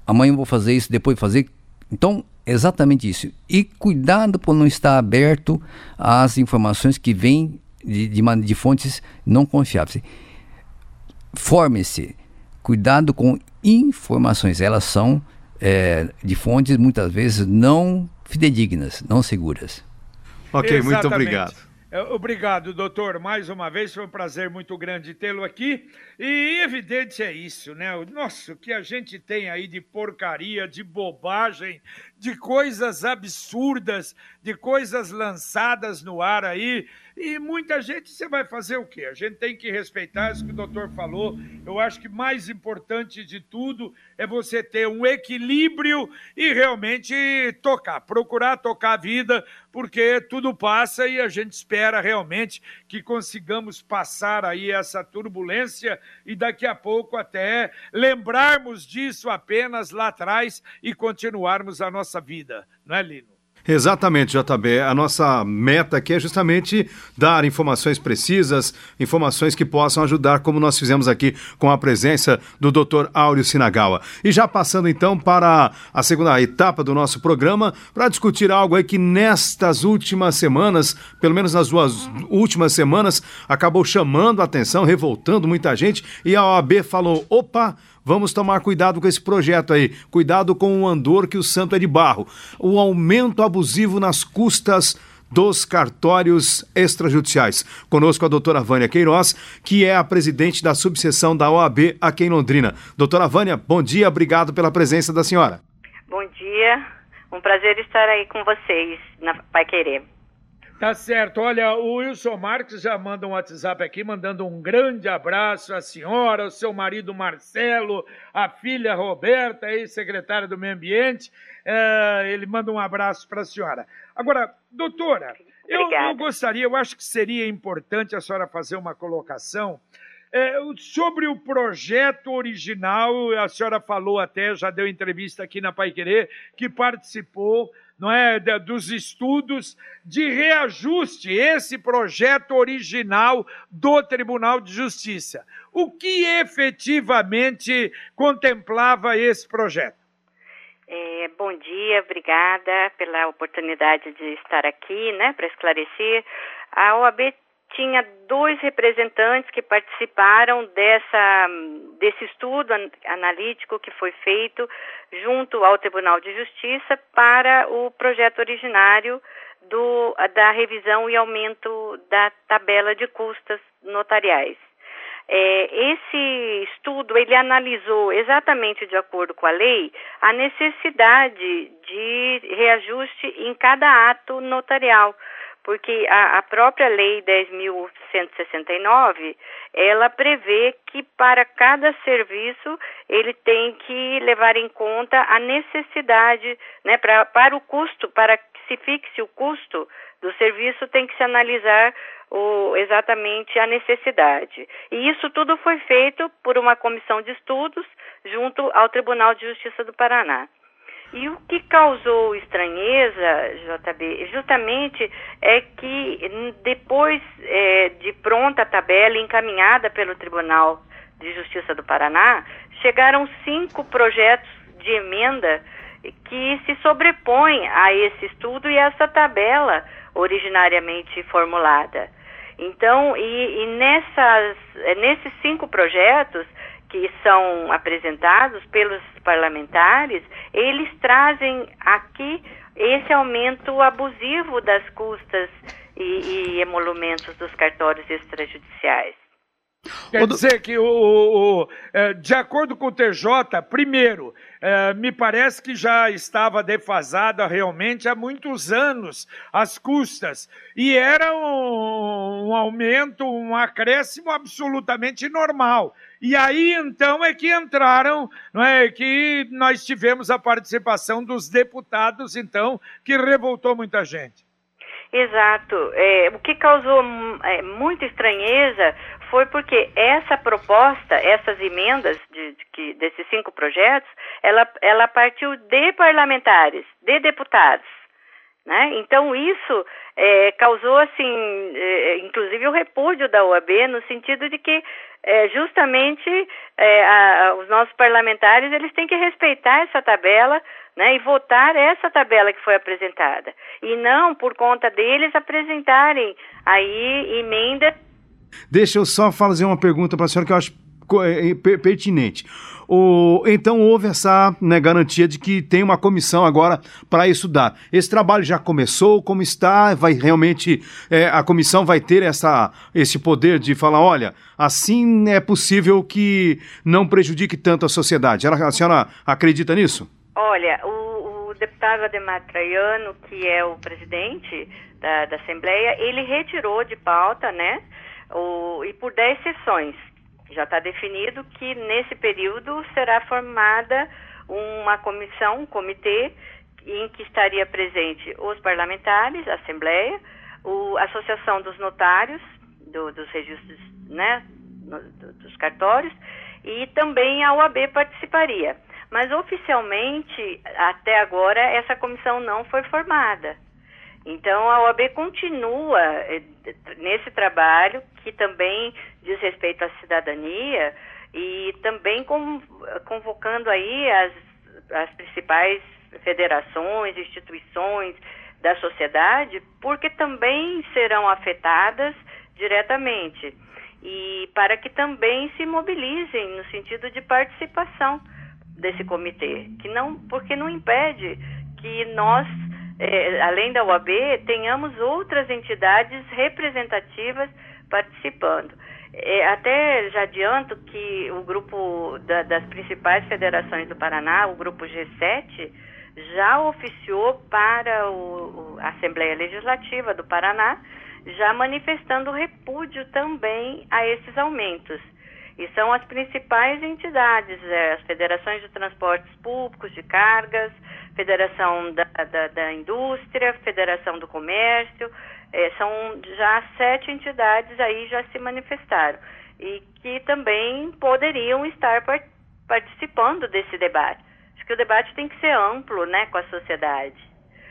Amanhã eu vou fazer isso, depois fazer. Então, exatamente isso. E cuidado por não estar aberto às informações que vêm de, de, de fontes não confiáveis. Forme-se. Cuidado com informações. Elas são é, de fontes muitas vezes não fidedignas, não seguras. Ok, Exatamente. muito obrigado. É, obrigado, doutor. Mais uma vez foi um prazer muito grande tê-lo aqui. E evidente é isso, né? Nossa, o que a gente tem aí de porcaria, de bobagem, de coisas absurdas, de coisas lançadas no ar aí. E muita gente, você vai fazer o quê? A gente tem que respeitar isso que o doutor falou. Eu acho que mais importante de tudo é você ter um equilíbrio e realmente tocar, procurar tocar a vida, porque tudo passa e a gente espera realmente que consigamos passar aí essa turbulência e daqui a pouco até lembrarmos disso apenas lá atrás e continuarmos a nossa vida, não é, Lino? Exatamente, JB. A nossa meta aqui é justamente dar informações precisas, informações que possam ajudar, como nós fizemos aqui com a presença do Dr. Áureo Sinagawa. E já passando então para a segunda etapa do nosso programa, para discutir algo aí que nestas últimas semanas, pelo menos nas duas últimas semanas, acabou chamando a atenção, revoltando muita gente, e a OAB falou: opa, Vamos tomar cuidado com esse projeto aí. Cuidado com o andor que o santo é de barro. O aumento abusivo nas custas dos cartórios extrajudiciais. Conosco a doutora Vânia Queiroz, que é a presidente da subseção da OAB aqui em Londrina. Doutora Vânia, bom dia, obrigado pela presença da senhora. Bom dia, um prazer estar aí com vocês na Pai Querer. Tá certo. Olha, o Wilson Marques já manda um WhatsApp aqui, mandando um grande abraço à senhora, ao seu marido Marcelo, à filha Roberta, ex-secretária do Meio Ambiente. É, ele manda um abraço para a senhora. Agora, doutora, eu, eu, gostaria, eu acho que seria importante a senhora fazer uma colocação é, sobre o projeto original. A senhora falou até, já deu entrevista aqui na Pai Querer, que participou não é, dos estudos de reajuste, esse projeto original do Tribunal de Justiça. O que efetivamente contemplava esse projeto? É, bom dia, obrigada pela oportunidade de estar aqui, né, para esclarecer. A OAB tinha dois representantes que participaram dessa, desse estudo analítico que foi feito junto ao Tribunal de Justiça para o projeto originário do, da revisão e aumento da tabela de custas notariais. É, esse estudo ele analisou exatamente de acordo com a lei a necessidade de reajuste em cada ato notarial porque a, a própria lei 10.169 ela prevê que para cada serviço ele tem que levar em conta a necessidade, né, pra, para o custo, para que se fixe o custo do serviço tem que se analisar o, exatamente a necessidade. E isso tudo foi feito por uma comissão de estudos junto ao Tribunal de Justiça do Paraná. E o que causou estranheza, JB, justamente é que depois é, de pronta a tabela encaminhada pelo Tribunal de Justiça do Paraná, chegaram cinco projetos de emenda que se sobrepõem a esse estudo e a essa tabela originariamente formulada. Então, e, e nessas, nesses cinco projetos, que são apresentados pelos parlamentares, eles trazem aqui esse aumento abusivo das custas e, e emolumentos dos cartórios extrajudiciais. Quer dizer que, o, o, o, é, de acordo com o TJ, primeiro, é, me parece que já estava defasada realmente há muitos anos as custas. E era um, um aumento, um acréscimo absolutamente normal. E aí então é que entraram, não é, que nós tivemos a participação dos deputados, então, que revoltou muita gente. Exato. É, o que causou é, muita estranheza foi porque essa proposta, essas emendas de, de, desses cinco projetos, ela, ela partiu de parlamentares, de deputados. Né? Então isso é, causou assim, é, inclusive o repúdio da OAB no sentido de que é, justamente é, a, os nossos parlamentares eles têm que respeitar essa tabela né, e votar essa tabela que foi apresentada e não por conta deles apresentarem aí emenda Deixa eu só fazer uma pergunta para a senhora que eu acho pertinente. O, então houve essa né, garantia de que tem uma comissão agora para estudar. Esse trabalho já começou? Como está? Vai realmente é, a comissão vai ter essa, esse poder de falar, olha, assim é possível que não prejudique tanto a sociedade. A senhora acredita nisso? Olha, o, o deputado Ademar Traiano, que é o presidente da, da Assembleia, ele retirou de pauta, né? O, e por 10 sessões. Já está definido que nesse período será formada uma comissão, um comitê, em que estaria presente os parlamentares, a Assembleia, a Associação dos Notários, do, dos registros, né, no, do, dos cartórios, e também a OAB participaria. Mas oficialmente, até agora, essa comissão não foi formada. Então, a OAB continua eh, nesse trabalho, que também diz respeito à cidadania, e também convocando aí as, as principais federações, instituições da sociedade, porque também serão afetadas diretamente. e para que também se mobilizem no sentido de participação desse comitê, que não, porque não impede que nós, é, além da UAB, tenhamos outras entidades representativas participando. É, até já adianto que o grupo da, das principais federações do Paraná, o grupo G7, já oficiou para o, a Assembleia Legislativa do Paraná, já manifestando repúdio também a esses aumentos. E são as principais entidades, é, as federações de transportes públicos, de cargas, Federação da, da, da Indústria, Federação do Comércio, é, são já sete entidades aí já se manifestaram e que também poderiam estar par participando desse debate. Acho que o debate tem que ser amplo, né, com a sociedade,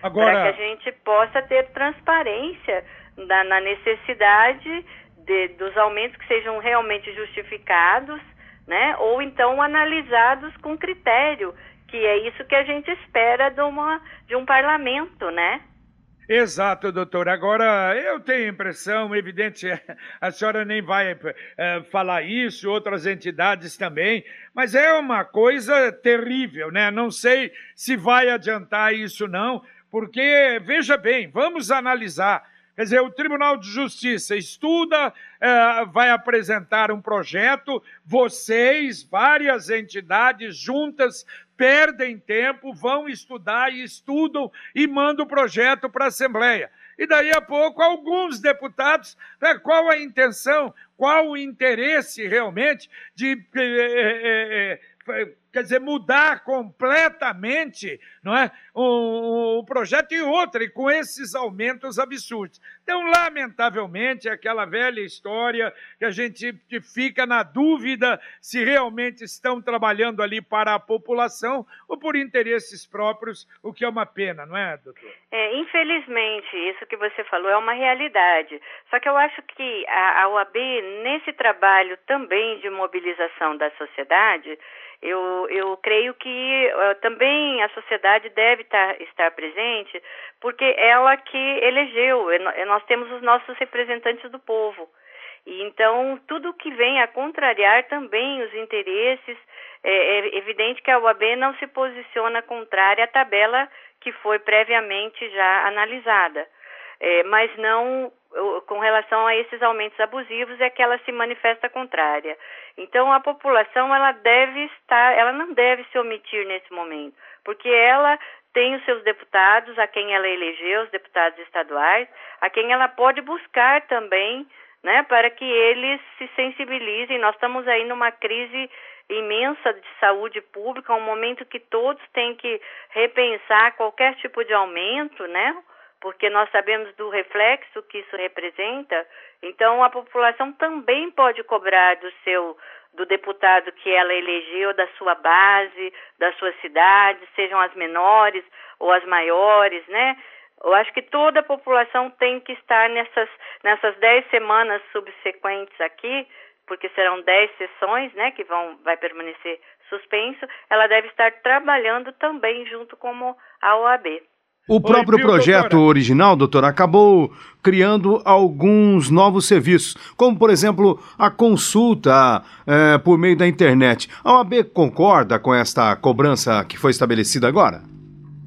Agora... para que a gente possa ter transparência na, na necessidade de, dos aumentos que sejam realmente justificados, né? Ou então analisados com critério, que é isso que a gente espera de, uma, de um parlamento, né? Exato, doutor. Agora, eu tenho a impressão, evidente, (laughs) a senhora nem vai é, falar isso, outras entidades também, mas é uma coisa terrível, né? Não sei se vai adiantar isso, não, porque, veja bem, vamos analisar Quer dizer, o Tribunal de Justiça estuda, é, vai apresentar um projeto, vocês, várias entidades juntas, perdem tempo, vão estudar e estudam e mandam o projeto para a Assembleia. E daí a pouco, alguns deputados, né, qual a intenção, qual o interesse realmente de é, é, quer dizer, mudar completamente não é, o projeto e outra, e com esses aumentos absurdos. Então, lamentavelmente, é aquela velha história que a gente fica na dúvida se realmente estão trabalhando ali para a população ou por interesses próprios, o que é uma pena, não é, doutor? É, infelizmente, isso que você falou é uma realidade. Só que eu acho que a, a OAB, nesse trabalho também de mobilização da sociedade, eu, eu creio que uh, também a sociedade deve tá, estar presente, porque ela que elegeu, nós temos os nossos representantes do povo. E então, tudo que vem a contrariar também os interesses, é, é evidente que a UAB não se posiciona contrária à tabela que foi previamente já analisada, é, mas não com relação a esses aumentos abusivos é que ela se manifesta contrária. Então a população ela deve estar, ela não deve se omitir nesse momento, porque ela tem os seus deputados, a quem ela elegeu, os deputados estaduais, a quem ela pode buscar também, né, para que eles se sensibilizem. Nós estamos aí numa crise imensa de saúde pública, um momento que todos têm que repensar qualquer tipo de aumento, né? Porque nós sabemos do reflexo que isso representa, então a população também pode cobrar do seu do deputado que ela elegeu, da sua base, da sua cidade, sejam as menores ou as maiores, né? Eu acho que toda a população tem que estar nessas nessas dez semanas subsequentes aqui, porque serão dez sessões, né, que vão vai permanecer suspenso. Ela deve estar trabalhando também junto com a OAB. O próprio Oi, projeto doutora? original, doutor, acabou criando alguns novos serviços, como, por exemplo, a consulta é, por meio da internet. A OAB concorda com esta cobrança que foi estabelecida agora?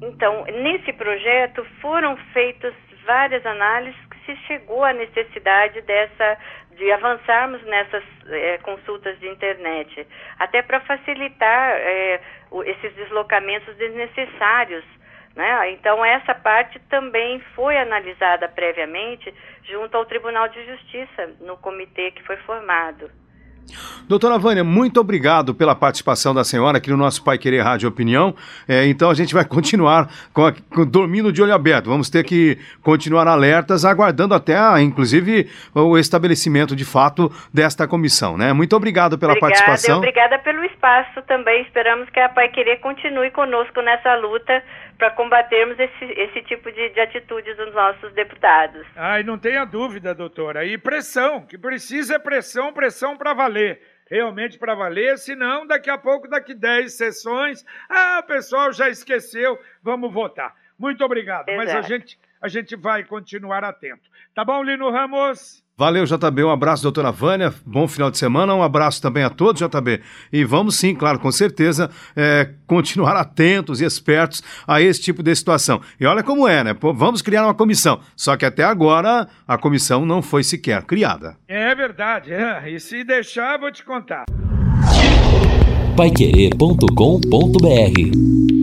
Então, nesse projeto foram feitas várias análises que se chegou à necessidade dessa de avançarmos nessas é, consultas de internet, até para facilitar é, esses deslocamentos desnecessários né? Então, essa parte também foi analisada previamente junto ao Tribunal de Justiça, no comitê que foi formado. Doutora Vânia, muito obrigado pela participação da senhora aqui no nosso Pai Querer Rádio Opinião. É, então a gente vai (laughs) continuar com, a, com, dormindo de olho aberto. Vamos ter que continuar alertas, aguardando até, inclusive, o estabelecimento de fato desta comissão. Né? Muito obrigado pela obrigada, participação. Obrigada pelo espaço também. Esperamos que a Pai Querer continue conosco nessa luta para combatermos esse, esse tipo de, de atitude dos nossos deputados. Ai, não tenha dúvida, doutora. E pressão, que precisa é pressão, pressão para valer realmente para valer, senão daqui a pouco, daqui 10 sessões, ah, o pessoal já esqueceu, vamos votar. Muito obrigado. Exato. Mas a gente, a gente vai continuar atento. Tá bom, Lino Ramos? Valeu, JB. Um abraço, doutora Vânia. Bom final de semana. Um abraço também a todos, JB. E vamos sim, claro, com certeza, é, continuar atentos e espertos a esse tipo de situação. E olha como é, né? Pô, vamos criar uma comissão. Só que até agora a comissão não foi sequer criada. É verdade, é. E se deixar, vou te contar. Paiquerê.com.br